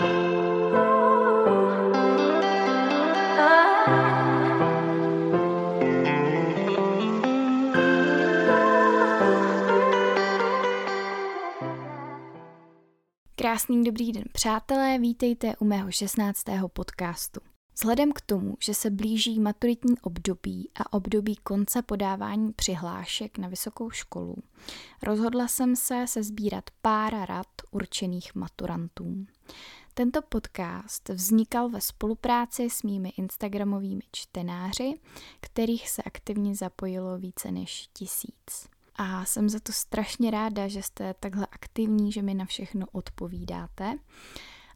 Krásný dobrý den, přátelé, vítejte u mého 16. podcastu. Vzhledem k tomu, že se blíží maturitní období a období konce podávání přihlášek na vysokou školu, rozhodla jsem se se sbírat pár rad určených maturantům. Tento podcast vznikal ve spolupráci s mými instagramovými čtenáři, kterých se aktivně zapojilo více než tisíc. A jsem za to strašně ráda, že jste takhle aktivní, že mi na všechno odpovídáte.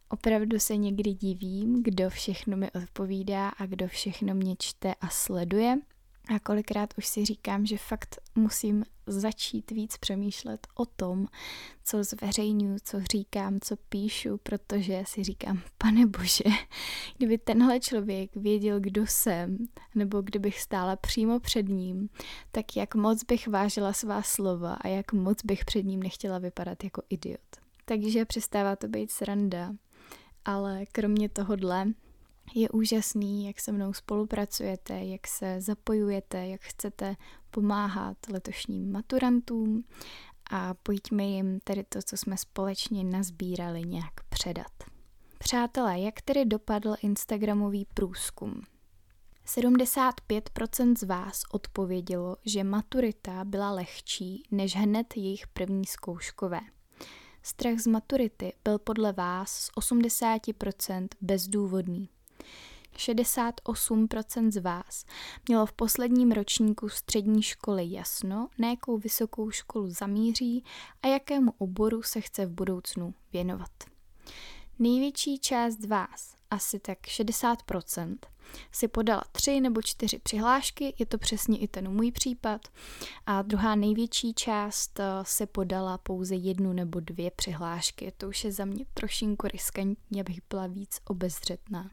Opravdu se někdy divím, kdo všechno mi odpovídá a kdo všechno mě čte a sleduje. A kolikrát už si říkám, že fakt musím začít víc přemýšlet o tom, co zveřejňuji, co říkám, co píšu, protože si říkám, pane bože, kdyby tenhle člověk věděl, kdo jsem, nebo kdybych stála přímo před ním, tak jak moc bych vážila svá slova a jak moc bych před ním nechtěla vypadat jako idiot. Takže přestává to být sranda. Ale kromě tohohle je úžasný, jak se mnou spolupracujete, jak se zapojujete, jak chcete pomáhat letošním maturantům a pojďme jim tedy to, co jsme společně nazbírali, nějak předat. Přátelé, jak tedy dopadl Instagramový průzkum? 75% z vás odpovědělo, že maturita byla lehčí než hned jejich první zkouškové. Strach z maturity byl podle vás z 80% bezdůvodný. 68% z vás mělo v posledním ročníku střední školy jasno, na jakou vysokou školu zamíří a jakému oboru se chce v budoucnu věnovat. Největší část vás, asi tak 60%, si podala tři nebo čtyři přihlášky, je to přesně i ten můj případ, a druhá největší část eh, se podala pouze jednu nebo dvě přihlášky. To už je za mě trošinku riskantní, abych byla víc obezřetná.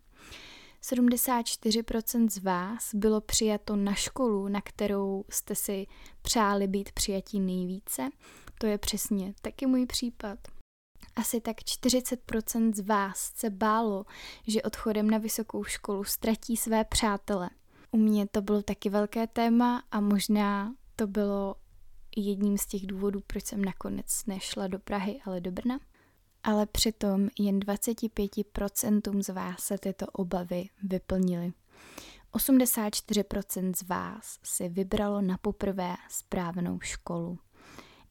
74% z vás bylo přijato na školu, na kterou jste si přáli být přijatí nejvíce. To je přesně taky můj případ. Asi tak 40% z vás se bálo, že odchodem na vysokou školu ztratí své přátele. U mě to bylo taky velké téma a možná to bylo jedním z těch důvodů, proč jsem nakonec nešla do Prahy, ale do Brna ale přitom jen 25% z vás se tyto obavy vyplnily. 84% z vás si vybralo na poprvé správnou školu.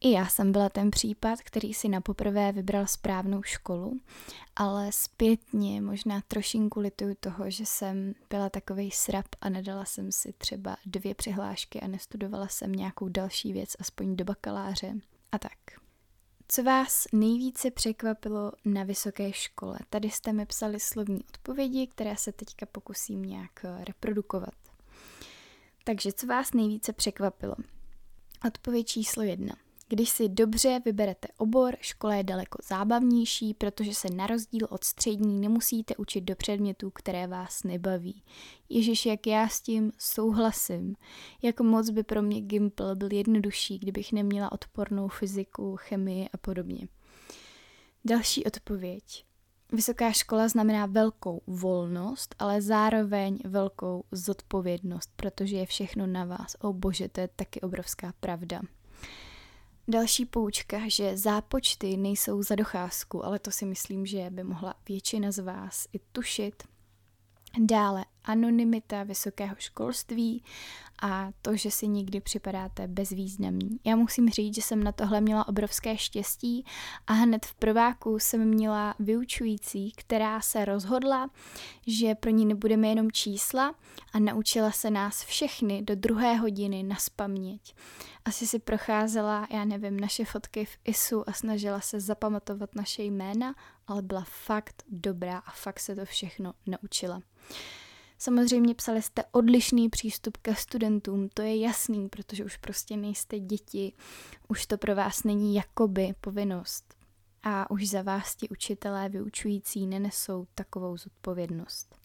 I já jsem byla ten případ, který si na poprvé vybral správnou školu, ale zpětně možná trošinku lituju toho, že jsem byla takovej srap a nedala jsem si třeba dvě přihlášky a nestudovala jsem nějakou další věc, aspoň do bakaláře a tak. Co vás nejvíce překvapilo na vysoké škole? Tady jste mi psali slovní odpovědi, které se teďka pokusím nějak eh, reprodukovat. Takže co vás nejvíce překvapilo? Odpověď číslo jedna. Když si dobře vyberete obor, škola je daleko zábavnější, protože se na rozdíl od střední nemusíte učit do předmětů, které vás nebaví. Ježíš, jak já s tím souhlasím. Jak moc by pro mě Gimple byl jednodušší, kdybych neměla odpornou fyziku, chemii a podobně. Další odpověď. Vysoká škola znamená velkou volnost, ale zároveň velkou zodpovědnost, protože je všechno na vás. O bože, to je taky obrovská pravda. Další poučka, že zápočty nejsou za docházku, ale to si myslím, že by mohla většina z vás i tušit. Dále anonymita vysokého školství a to, že si nikdy připadáte bezvýznamní. Já musím říct, že jsem na tohle měla obrovské štěstí a hned v prváku jsem měla vyučující, která se rozhodla, že pro ní nebudeme jenom čísla a naučila se nás všechny do druhé hodiny na spaměť. Asi si procházela, já nevím, naše fotky v ISU a snažila se zapamatovat naše jména, ale byla fakt dobrá a fakt se to všechno naučila. Samozřejmě psali jste odlišný přístup ke studentům, to je jasný, protože už prostě nejste děti, už to pro vás není jakoby povinnost. A už za vás ti učitelé vyučující nenesou takovou zodpovědnost.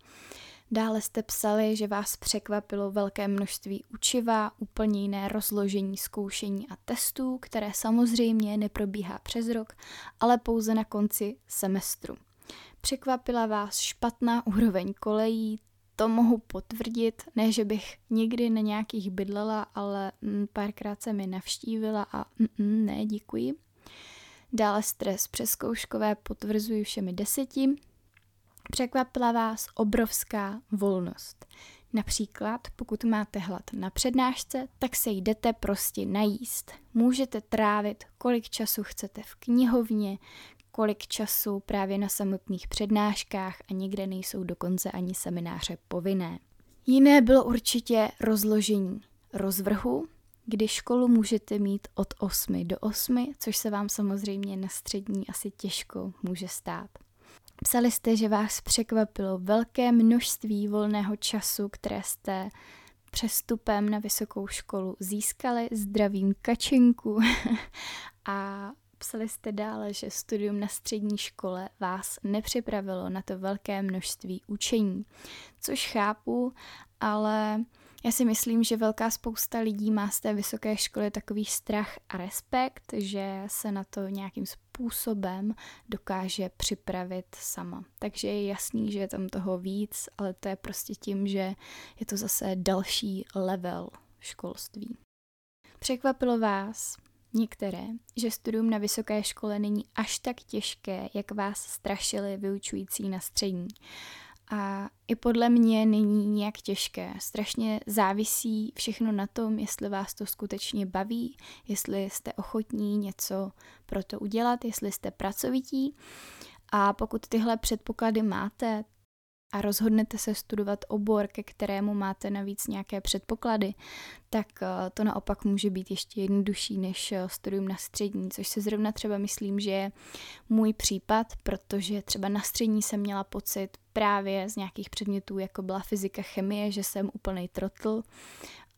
Dále jste psali, že vás překvapilo velké množství učiva, úplně jiné rozložení zkoušení a testů, které samozřejmě neprobíhá přes rok, ale pouze na konci semestru. Překvapila vás špatná úroveň kolejí, to mohu potvrdit, ne, že bych nikdy na nějakých bydlela, ale mm, párkrát se mi navštívila a mm, ne, děkuji. Dále stres přeskouškové potvrzuji všemi deseti. Překvapila vás obrovská volnost. Například, pokud máte hlad na přednášce, tak se jdete prostě najíst. Můžete trávit, kolik času chcete v knihovně, kolik času právě na samotných přednáškách a někde nejsou dokonce ani semináře povinné. Jiné bylo určitě rozložení rozvrhu, kdy školu můžete mít od 8 do 8, což se vám samozřejmě na střední asi těžko může stát. Psali jste, že vás překvapilo velké množství volného času, které jste přestupem na vysokou školu získali. Zdravím kačenku. a psali jste dále, že studium na střední škole vás nepřipravilo na to velké množství učení, což chápu, ale já si myslím, že velká spousta lidí má z té vysoké školy takový strach a respekt, že se na to nějakým způsobem dokáže připravit sama. Takže je jasný, že je tam toho víc, ale to je prostě tím, že je to zase další level školství. Překvapilo vás některé, že studium na vysoké škole není až tak těžké, jak vás strašili vyučující na střední. A i podle mě není nějak těžké. Strašně závisí všechno na tom, jestli vás to skutečně baví, jestli jste ochotní něco pro to udělat, jestli jste pracovití. A pokud tyhle předpoklady máte, a rozhodnete se studovat obor, ke kterému máte navíc nějaké předpoklady, tak eh, to naopak může být ještě jednodušší než eh, studium na střední, což se zrovna třeba myslím, že je můj případ, protože třeba na střední jsem měla pocit právě z nějakých předmětů, jako byla fyzika, chemie, že jsem úplný trotl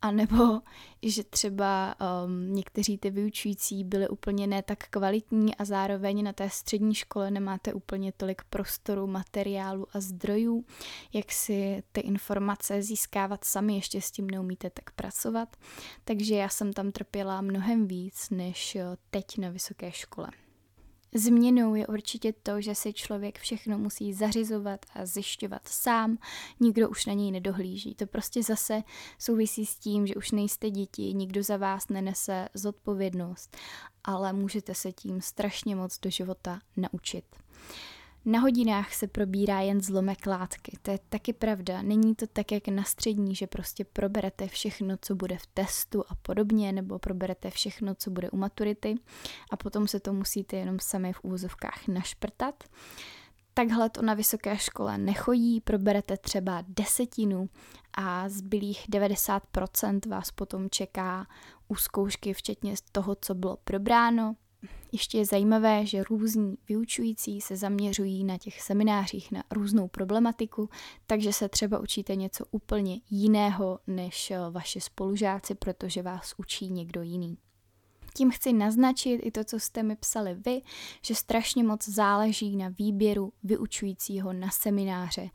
a nebo že třeba um, někteří ty vyučující byli úplně ne tak kvalitní a zároveň na té střední škole nemáte úplně tolik prostoru, materiálu a zdrojů, jak si ty informace získávat sami, ještě s tím neumíte tak pracovat. Takže já jsem tam trpěla mnohem víc než teď na vysoké škole. Změnou je určitě to, že si člověk všechno musí zařizovat a zjišťovat sám, nikdo už na něj nedohlíží. To prostě zase souvisí s tím, že už nejste děti, nikdo za vás nenese zodpovědnost, ale můžete se tím strašně moc do života naučit. Na hodinách se probírá jen zlomek látky, to je taky pravda. Není to tak, jak na střední, že prostě proberete všechno, co bude v testu a podobně, nebo proberete všechno, co bude u maturity a potom se to musíte jenom sami v úvozovkách našprtat. Takhle to na vysoké škole nechodí, proberete třeba desetinu a zbylých 90% vás potom čeká u zkoušky, včetně toho, co bylo probráno, ještě je zajímavé, že různí vyučující se zaměřují na těch seminářích na různou problematiku, takže se třeba učíte něco úplně jiného než eh, vaši spolužáci, protože vás učí někdo jiný. Tím chci naznačit i to, co jste mi psali vy, že strašně moc záleží na výběru vyučujícího na semináře.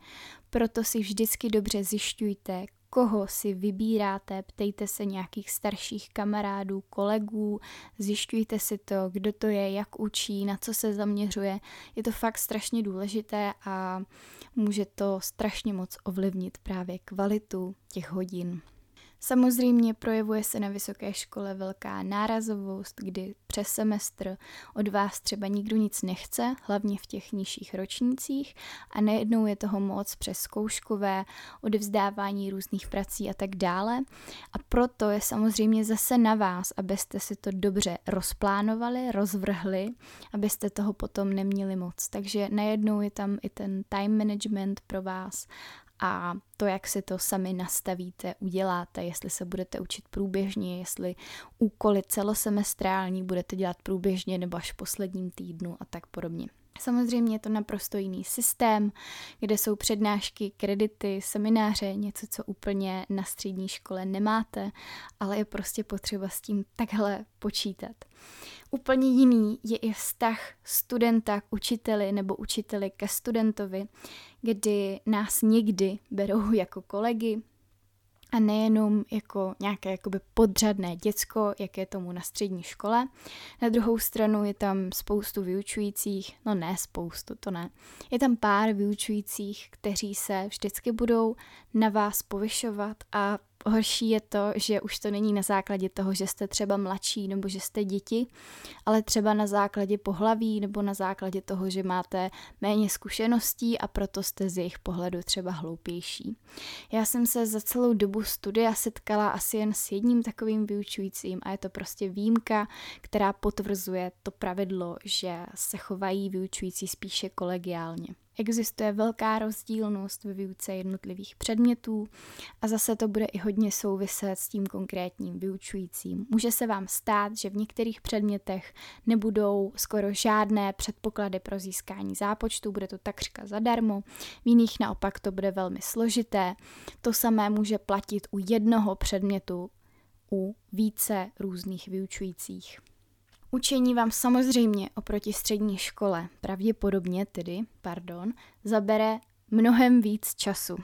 Proto si vždycky dobře zjišťujte, koho si vybíráte, ptejte se nějakých starších kamarádů, kolegů, zjišťujte si to, kdo to je, jak učí, na co se zaměřuje. Je to fakt strašně důležité a může to strašně moc ovlivnit právě kvalitu těch hodin. Samozřejmě projevuje se na vysoké škole velká nárazovost, kdy přes semestr od vás třeba nikdo nic nechce, hlavně v těch nižších ročnících a nejednou je toho moc přes zkouškové, odevzdávání různých prací a tak dále. A proto je samozřejmě zase na vás, abyste si to dobře rozplánovali, rozvrhli, abyste toho potom neměli moc. Takže najednou je tam i ten time management pro vás a to, jak si to sami nastavíte, uděláte, jestli se budete učit průběžně, jestli úkoly celosemestrální budete dělat průběžně nebo až v posledním týdnu a tak podobně. Samozřejmě je to naprosto jiný systém, kde jsou přednášky, kredity, semináře, něco, co úplně na střední škole nemáte, ale je prostě potřeba s tím takhle počítat. Úplně jiný je i vztah studenta k učiteli nebo učiteli ke studentovi, kdy nás někdy berou jako kolegy, a nejenom jako nějaké jakoby podřadné děcko, jak je tomu na střední škole. Na druhou stranu je tam spoustu vyučujících, no ne spoustu, to ne. Je tam pár vyučujících, kteří se vždycky budou na vás povyšovat a Horší je to, že už to není na základě toho, že jste třeba mladší nebo že jste děti, ale třeba na základě pohlaví nebo na základě toho, že máte méně zkušeností a proto jste z jejich pohledu třeba hloupější. Já jsem se za celou dobu studia setkala asi jen s jedním takovým vyučujícím a je to prostě výjimka, která potvrzuje to pravidlo, že se chovají vyučující spíše kolegiálně. Existuje velká rozdílnost ve výuce jednotlivých předmětů a zase to bude i hodně souviset s tím konkrétním vyučujícím. Může se vám stát, že v některých předmětech nebudou skoro žádné předpoklady pro získání zápočtu, bude to takřka zadarmo, v jiných naopak to bude velmi složité. To samé může platit u jednoho předmětu u více různých vyučujících. Učení vám samozřejmě oproti střední škole, pravděpodobně tedy, pardon, zabere mnohem víc času.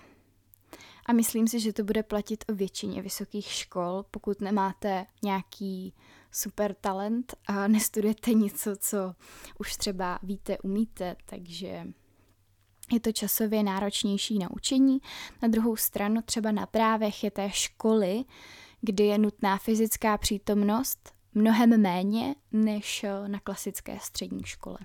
A myslím si, že to bude platit o většině vysokých škol, pokud nemáte nějaký super talent a nestudujete něco, co už třeba víte, umíte, takže je to časově náročnější na učení. Na druhou stranu třeba na právech je té školy, kdy je nutná fyzická přítomnost mnohem méně než eh, na klasické střední škole.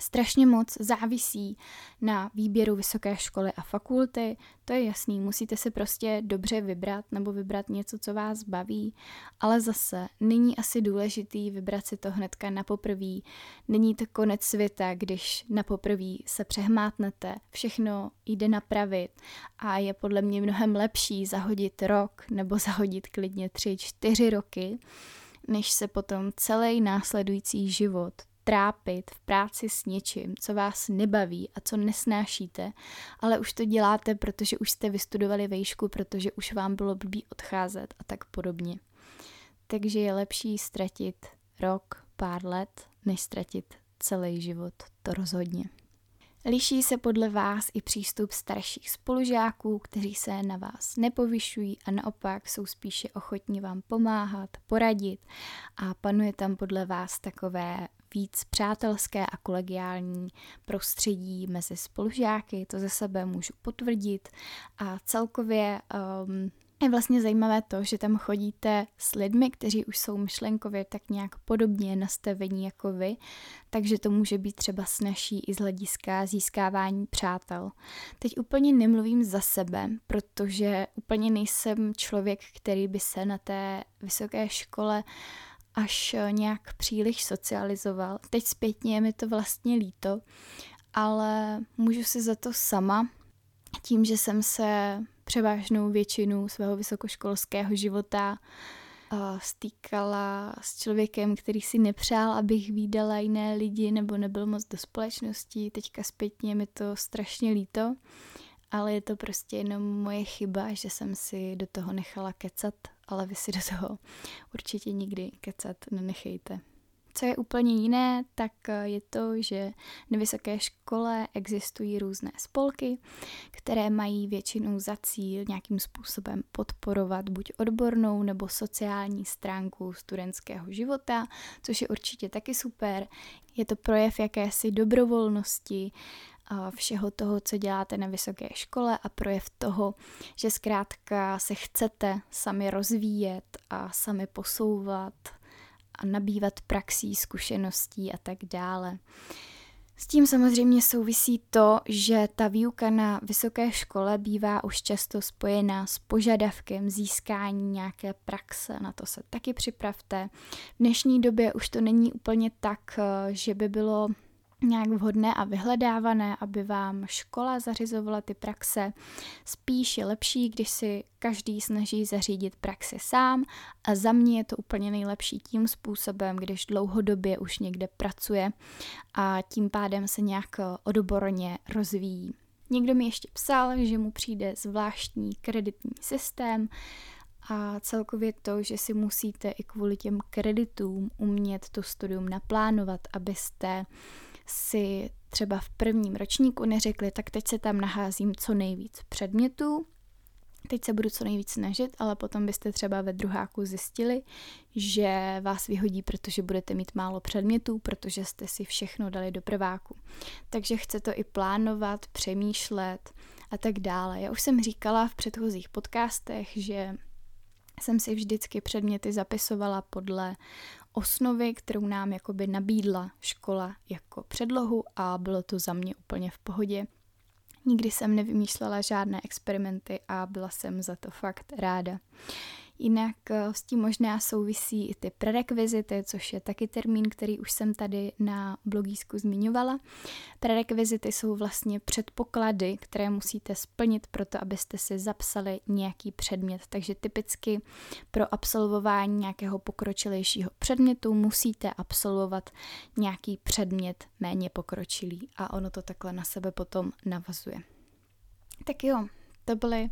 Strašně moc závisí na výběru vysoké školy a fakulty, to je jasný, musíte si prostě dobře vybrat nebo vybrat něco, co vás baví, ale zase není asi důležitý vybrat si to hnedka na poprví, není to konec světa, když na poprví se přehmátnete, všechno jde napravit a je podle mě mnohem lepší zahodit rok nebo zahodit klidně tři, čtyři roky, než se potom celý následující život trápit v práci s něčím, co vás nebaví a co nesnášíte, ale už to děláte, protože už jste vystudovali vejšku, protože už vám bylo blbý odcházet a tak podobně. Takže je lepší ztratit rok, pár let, než ztratit celý život. To rozhodně. Liší se podle vás i přístup starších spolužáků, kteří se na vás nepovyšují a naopak jsou spíše ochotní vám pomáhat, poradit a panuje tam podle vás takové víc přátelské a kolegiální prostředí mezi spolužáky, to ze sebe můžu potvrdit a celkově um, je vlastně zajímavé to, že tam chodíte s lidmi, kteří už jsou myšlenkově tak nějak podobně nastavení jako vy, takže to může být třeba snažší i z hlediska získávání přátel. Teď úplně nemluvím za sebe, protože úplně nejsem člověk, který by se na té vysoké škole až nějak příliš socializoval. Teď zpětně je mi to vlastně líto, ale můžu si za to sama, tím, že jsem se převážnou většinu svého vysokoškolského života stýkala s člověkem, který si nepřál, abych výdala jiné lidi nebo nebyl moc do společnosti. Teďka zpětně mi to strašně líto, ale je to prostě jenom moje chyba, že jsem si do toho nechala kecat, ale vy si do toho určitě nikdy kecat nenechejte. Co je úplně jiné, tak eh, je to, že na vysoké škole existují různé spolky, které mají většinou za cíl nějakým způsobem podporovat buď odbornou nebo sociální stránku studentského života, což je určitě taky super. Je to projev jakési dobrovolnosti, všeho toho, co děláte na vysoké škole a projev toho, že zkrátka se chcete sami rozvíjet a sami posouvat a nabývat praxí, zkušeností a tak dále. S tím samozřejmě souvisí to, že ta výuka na vysoké škole bývá už často spojená s požadavkem získání nějaké praxe, na to se taky připravte. V dnešní době už to není úplně tak, eh, že by bylo nějak vhodné a vyhledávané, aby vám škola zařizovala ty praxe. Spíš je lepší, když si každý snaží zařídit praxi sám a za mě je to úplně nejlepší tím způsobem, když dlouhodobě už někde pracuje a tím pádem se nějak odborně rozvíjí. Někdo mi ještě psal, že mu přijde zvláštní kreditní systém, a celkově to, že si musíte i kvůli těm kreditům umět to studium naplánovat, abyste si třeba v prvním ročníku neřekli, tak teď se tam naházím co nejvíc předmětů, Teď se budu co nejvíc snažit, ale potom byste třeba ve druháku zjistili, že vás vyhodí, protože budete mít málo předmětů, protože jste si všechno dali do prváku. Takže chce to i plánovat, přemýšlet a tak dále. Já už jsem říkala v předchozích podcastech, že jsem si vždycky předměty zapisovala podle osnovy, kterou nám jakoby nabídla škola jako předlohu a bylo to za mě úplně v pohodě. Nikdy jsem nevymýšlela žádné experimenty a byla jsem za to fakt ráda. Jinak eh, s tím možná souvisí i ty prerekvizity, což je taky termín, který už jsem tady na blogísku zmiňovala. Prerekvizity jsou vlastně předpoklady, které musíte splnit pro to, abyste si zapsali nějaký předmět. Takže typicky pro absolvování nějakého pokročilejšího předmětu musíte absolvovat nějaký předmět méně pokročilý a ono to takhle na sebe potom navazuje. Tak jo, to byly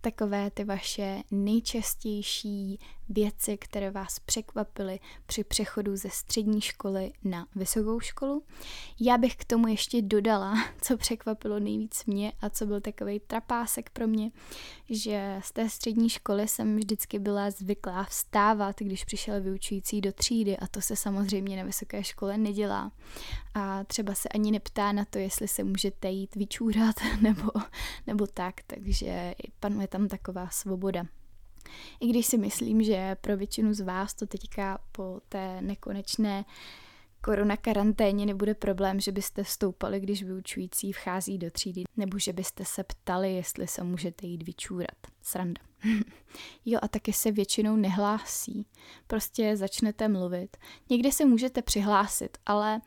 takové ty vaše nejčastější věci, které vás překvapily při přechodu ze střední školy na vysokou školu. Já bych k tomu ještě dodala, co překvapilo nejvíc mě a co byl takový trapásek pro mě, že z té střední školy jsem vždycky byla zvyklá vstávat, když přišel vyučující do třídy a to se samozřejmě na vysoké škole nedělá. A třeba se ani neptá na to, jestli se můžete jít vyčůrat nebo, nebo tak, takže panuje tam taková svoboda. I když si myslím, že pro většinu z vás to teďka po té nekonečné korona karanténě nebude problém, že byste stoupali, když vyučující vchází do třídy, nebo že byste se ptali, jestli se můžete jít vyčůrat. Sranda. jo, a taky se většinou nehlásí. Prostě začnete mluvit. Někdy se můžete přihlásit, ale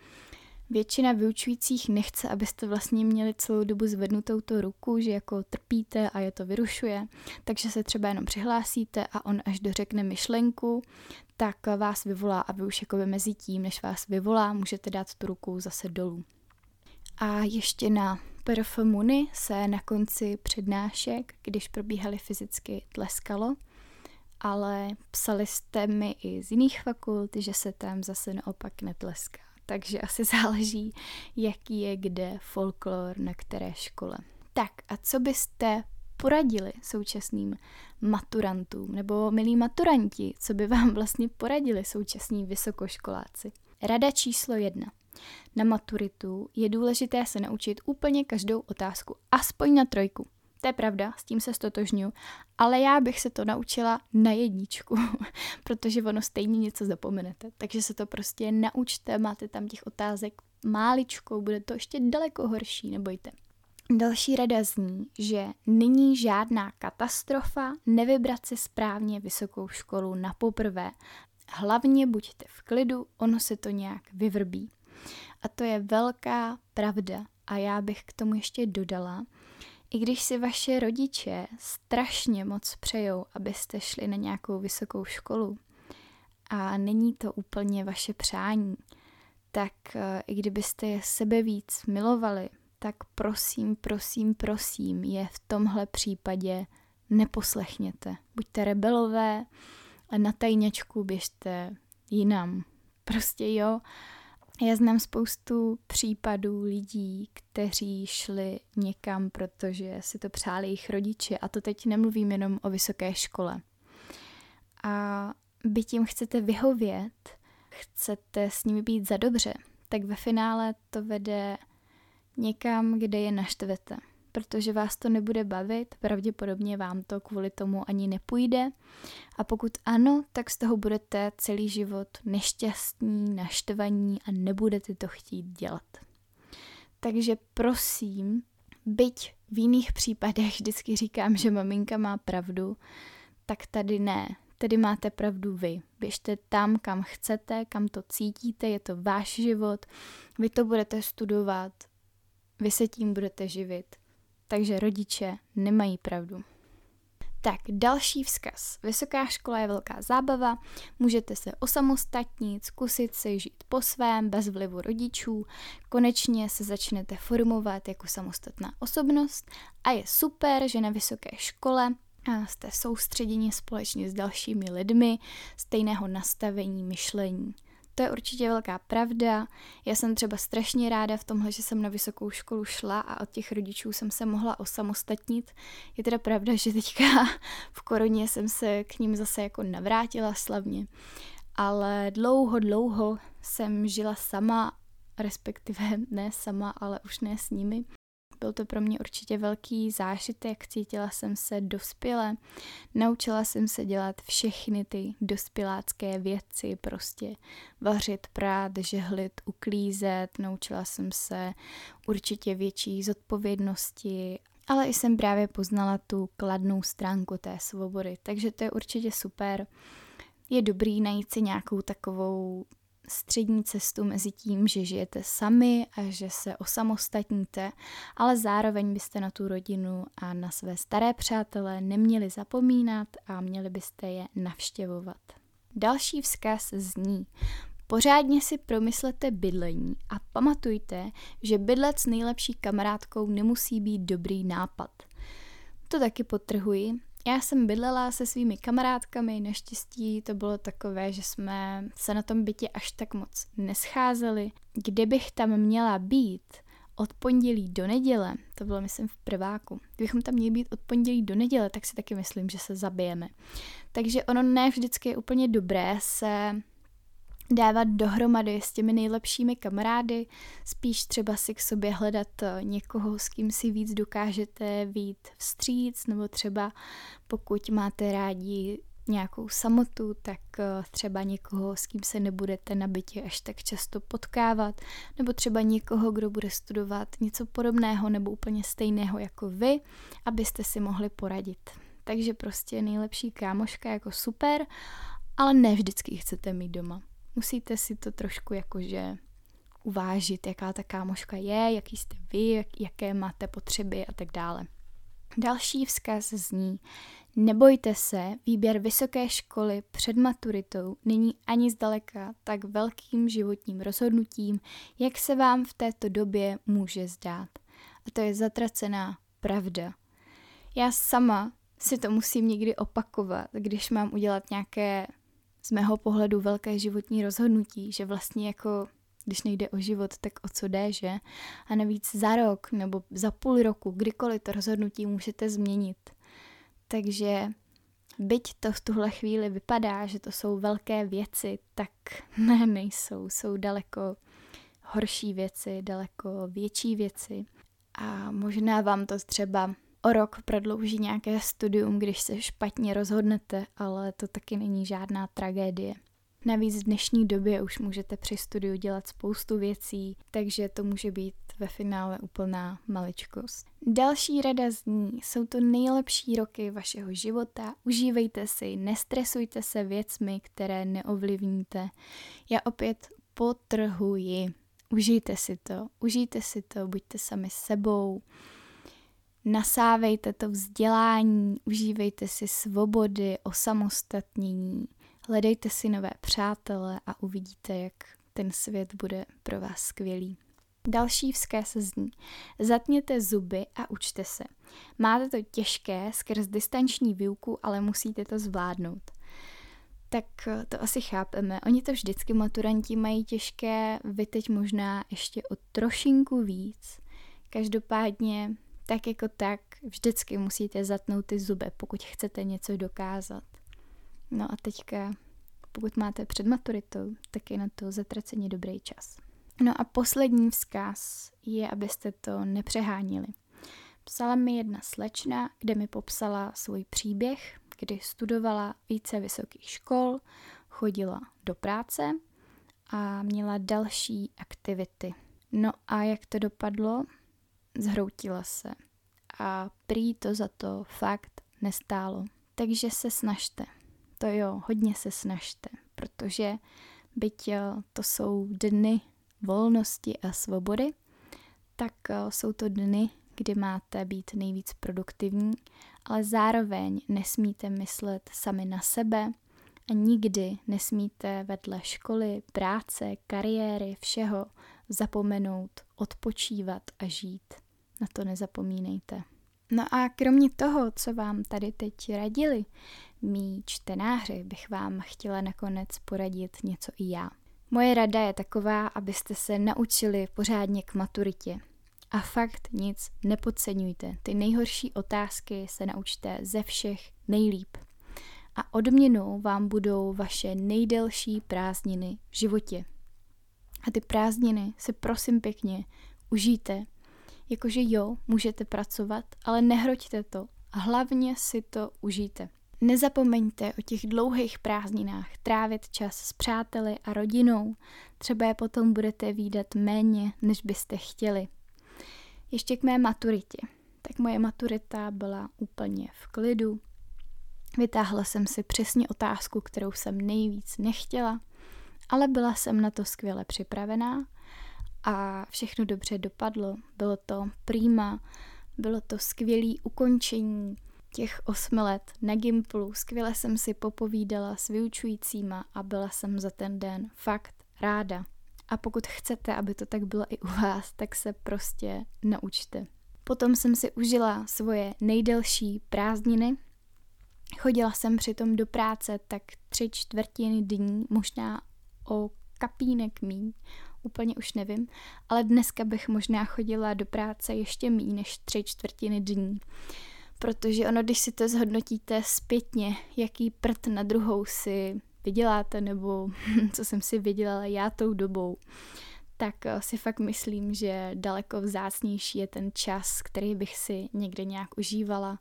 Většina vyučujících nechce, abyste vlastně měli celou dobu zvednutou tu ruku, že jako trpíte a je to vyrušuje, takže se třeba jenom přihlásíte a on až dořekne myšlenku, tak vás vyvolá a vy už jako mezi tím, než vás vyvolá, můžete dát tu ruku zase dolů. A ještě na perfumuny se na konci přednášek, když probíhaly fyzicky, tleskalo, ale psali jste mi i z jiných fakult, že se tam zase naopak netleská takže asi záleží, jaký je kde folklor na které škole. Tak a co byste poradili současným maturantům, nebo milí maturanti, co by vám vlastně poradili současní vysokoškoláci? Rada číslo jedna. Na maturitu je důležité se naučit úplně každou otázku, aspoň na trojku. To je pravda, s tím se stotožňuji, ale já bych se to naučila na jedničku, protože ono stejně něco zapomenete. Takže se to prostě naučte, máte tam těch otázek máličkou, bude to ještě daleko horší, nebojte. Další rada zní, že není žádná katastrofa nevybrat si správně vysokou školu na poprvé. Hlavně buďte v klidu, ono se to nějak vyvrbí. A to je velká pravda. A já bych k tomu ještě dodala, i když si vaše rodiče strašně moc přejou, abyste šli na nějakou vysokou školu a není to úplně vaše přání, tak eh, i kdybyste je sebe víc milovali, tak prosím, prosím, prosím, je v tomhle případě neposlechněte. Buďte rebelové a na tajňačku běžte jinam. Prostě jo, já znám spoustu případů lidí, kteří šli někam, protože si to přáli jejich rodiče. A to teď nemluvím jenom o vysoké škole. A byť jim chcete vyhovět, chcete s nimi být za dobře, tak ve finále to vede někam, kde je naštvete protože vás to nebude bavit, pravděpodobně vám to kvůli tomu ani nepůjde. A pokud ano, tak z toho budete celý život nešťastní, naštvaní a nebudete to chtít dělat. Takže prosím, byť v jiných případech vždycky říkám, že maminka má pravdu, tak tady ne. Tedy máte pravdu vy. Běžte tam, kam chcete, kam to cítíte, je to váš život, vy to budete studovat, vy se tím budete živit takže rodiče nemají pravdu. Tak, další vzkaz. Vysoká škola je velká zábava, můžete se osamostatnit, zkusit si žít po svém, bez vlivu rodičů, konečně se začnete formovat jako samostatná osobnost a je super, že na vysoké škole jste soustředěni společně s dalšími lidmi stejného nastavení myšlení. To je určitě velká pravda. Já jsem třeba strašně ráda v tomhle, že jsem na vysokou školu šla a od těch rodičů jsem se mohla osamostatnit. Je teda pravda, že teďka v koroně jsem se k ním zase jako navrátila slavně. Ale dlouho, dlouho jsem žila sama, respektive ne sama, ale už ne s nimi. Byl to pro mě určitě velký zážitek, cítila jsem se dospěle, naučila jsem se dělat všechny ty dospělácké věci, prostě vařit, prát, žehlit, uklízet, naučila jsem se určitě větší zodpovědnosti, ale i jsem právě poznala tu kladnou stránku té svobody, takže to je určitě super. Je dobrý najít si nějakou takovou střední cestu mezi tím, že žijete sami a že se osamostatníte, ale zároveň byste na tu rodinu a na své staré přátelé neměli zapomínat a měli byste je navštěvovat. Další vzkaz zní, Pořádně si promyslete bydlení a pamatujte, že bydlet s nejlepší kamarádkou nemusí být dobrý nápad. To taky potrhuji já jsem bydlela se svými kamarádkami, naštěstí to bylo takové, že jsme se na tom bytě až tak moc nescházeli. Kdybych tam měla být od pondělí do neděle, to bylo myslím v prváku, kdybychom tam měli být od pondělí do neděle, tak si taky myslím, že se zabijeme. Takže ono ne vždycky je úplně dobré se dávat dohromady s těmi nejlepšími kamarády, spíš třeba si k sobě hledat eh, někoho, s kým si víc dokážete vít vstříc, nebo třeba pokud máte rádi nějakou samotu, tak eh, třeba někoho, s kým se nebudete na bytě až tak často potkávat, nebo třeba někoho, kdo bude studovat něco podobného nebo úplně stejného jako vy, abyste si mohli poradit. Takže prostě nejlepší kámoška jako super, ale ne vždycky chcete mít doma musíte si to trošku jakože uvážit, jaká ta kámoška je, jaký jste vy, jak, jaké máte potřeby a tak dále. Další vzkaz zní, nebojte se, výběr vysoké školy před maturitou není ani zdaleka tak velkým životním rozhodnutím, jak se vám v této době může zdát. A to je zatracená pravda. Já sama si to musím někdy opakovat, když mám udělat nějaké z mého pohledu velké životní rozhodnutí, že vlastně jako když nejde o život, tak o co jde, že? A navíc za rok nebo za půl roku, kdykoliv to rozhodnutí můžete změnit. Takže byť to v tuhle chvíli vypadá, že to jsou velké věci, tak ne, nejsou. Jsou daleko horší věci, daleko větší věci. A možná vám to třeba o rok prodlouží nějaké studium, když se špatně rozhodnete, ale to taky není žádná tragédie. Navíc v dnešní době už můžete při studiu dělat spoustu věcí, takže to může být ve finále úplná maličkost. Další rada zní, jsou to nejlepší roky vašeho života, užívejte si, nestresujte se věcmi, které neovlivníte. Já opět potrhuji, užijte si to, užijte si to, buďte sami sebou, nasávejte to vzdělání, užívejte si svobody, osamostatnění, hledejte si nové přátele a uvidíte, jak ten svět bude pro vás skvělý. Další vzkaz zní, zatněte zuby a učte se. Máte to těžké skrz distanční výuku, ale musíte to zvládnout. Tak to asi chápeme. Oni to vždycky maturanti mají těžké, vy teď možná ještě o trošinku víc. Každopádně tak jako tak vždycky musíte zatnout ty zuby, pokud chcete něco dokázat. No a teďka, pokud máte před maturitou, tak je na to zatraceně dobrý čas. No a poslední vzkaz je, abyste to nepřehánili. Psala mi jedna slečna, kde mi popsala svůj příběh, kdy studovala více vysokých škol, chodila do práce a měla další aktivity. No a jak to dopadlo? Zhroutila se a prý to za to fakt nestálo. Takže se snažte. To jo, hodně se snažte, protože byť eh, to jsou dny volnosti a svobody, tak eh, jsou to dny, kdy máte být nejvíc produktivní, ale zároveň nesmíte myslet sami na sebe a nikdy nesmíte vedle školy, práce, kariéry, všeho zapomenout odpočívat a žít. Na to nezapomínejte. No a kromě toho, co vám tady teď radili, mý čtenáři, bych vám chtěla nakonec poradit něco i já. Moje rada je taková, abyste se naučili pořádně k maturitě. A fakt nic nepodceňujte. Ty nejhorší otázky se naučte ze všech nejlíp. A odměnou vám budou vaše nejdelší prázdniny v životě. A ty prázdniny si prosím pěkně užijte. Jakože jo, můžete pracovat, ale nehroďte to. Hlavně si to užijte. Nezapomeňte o těch dlouhých prázdninách trávit čas s přáteli a rodinou. Třeba je potom budete výdat méně, než byste chtěli. Ještě k mé maturitě. Tak moje maturita byla úplně v klidu. Vytáhla jsem si přesně otázku, kterou jsem nejvíc nechtěla, ale byla jsem na to skvěle připravená a všechno dobře dopadlo. Bylo to prýma, bylo to skvělé ukončení těch osmi let na Gimplu. Skvěle jsem si popovídala s vyučujícíma a byla jsem za ten den fakt ráda. A pokud chcete, aby to tak bylo i u vás, tak se prostě naučte. Potom jsem si užila svoje nejdelší prázdniny. Chodila jsem přitom do práce tak tři čtvrtiny dní, možná o kapínek míň, úplně už nevím, ale dneska bych možná chodila do práce ještě míň než tři čtvrtiny dní. Protože ono, když si to zhodnotíte zpětně, jaký prd na druhou si vyděláte, nebo co jsem si vydělala já tou dobou, tak eh, si fakt myslím, že daleko vzácnější je ten čas, který bych si někde nějak užívala,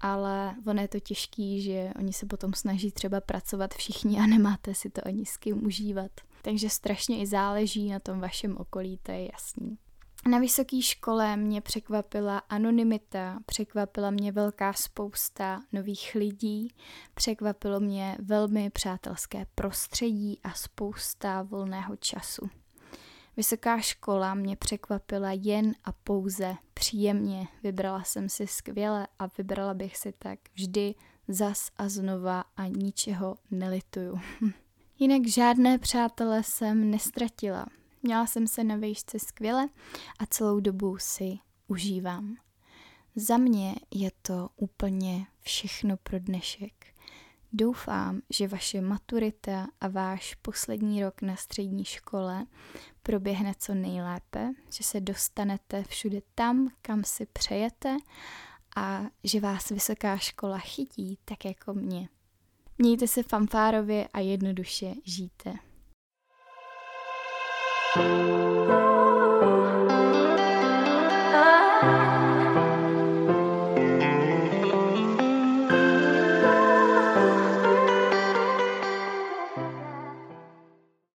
ale ono je to těžký, že oni se potom snaží třeba pracovat všichni a nemáte si to ani s kým užívat. Takže strašně i záleží na tom vašem okolí, to je jasný. Na vysoké škole mě překvapila anonymita, překvapila mě velká spousta nových lidí, překvapilo mě velmi přátelské prostředí a spousta volného času. Vysoká škola mě překvapila jen a pouze příjemně. Vybrala jsem si skvěle a vybrala bych si tak vždy zas a znova a ničeho nelituju. Jinak žádné přátele jsem nestratila. Měla jsem se na výšce skvěle a celou dobu si užívám. Za mě je to úplně všechno pro dnešek. Doufám, že vaše maturita a váš poslední rok na střední škole proběhne co nejlépe, že se dostanete všude tam, kam si přejete a že vás vysoká škola chytí tak jako mě. Mějte se fanfárově a jednoduše žijte. Música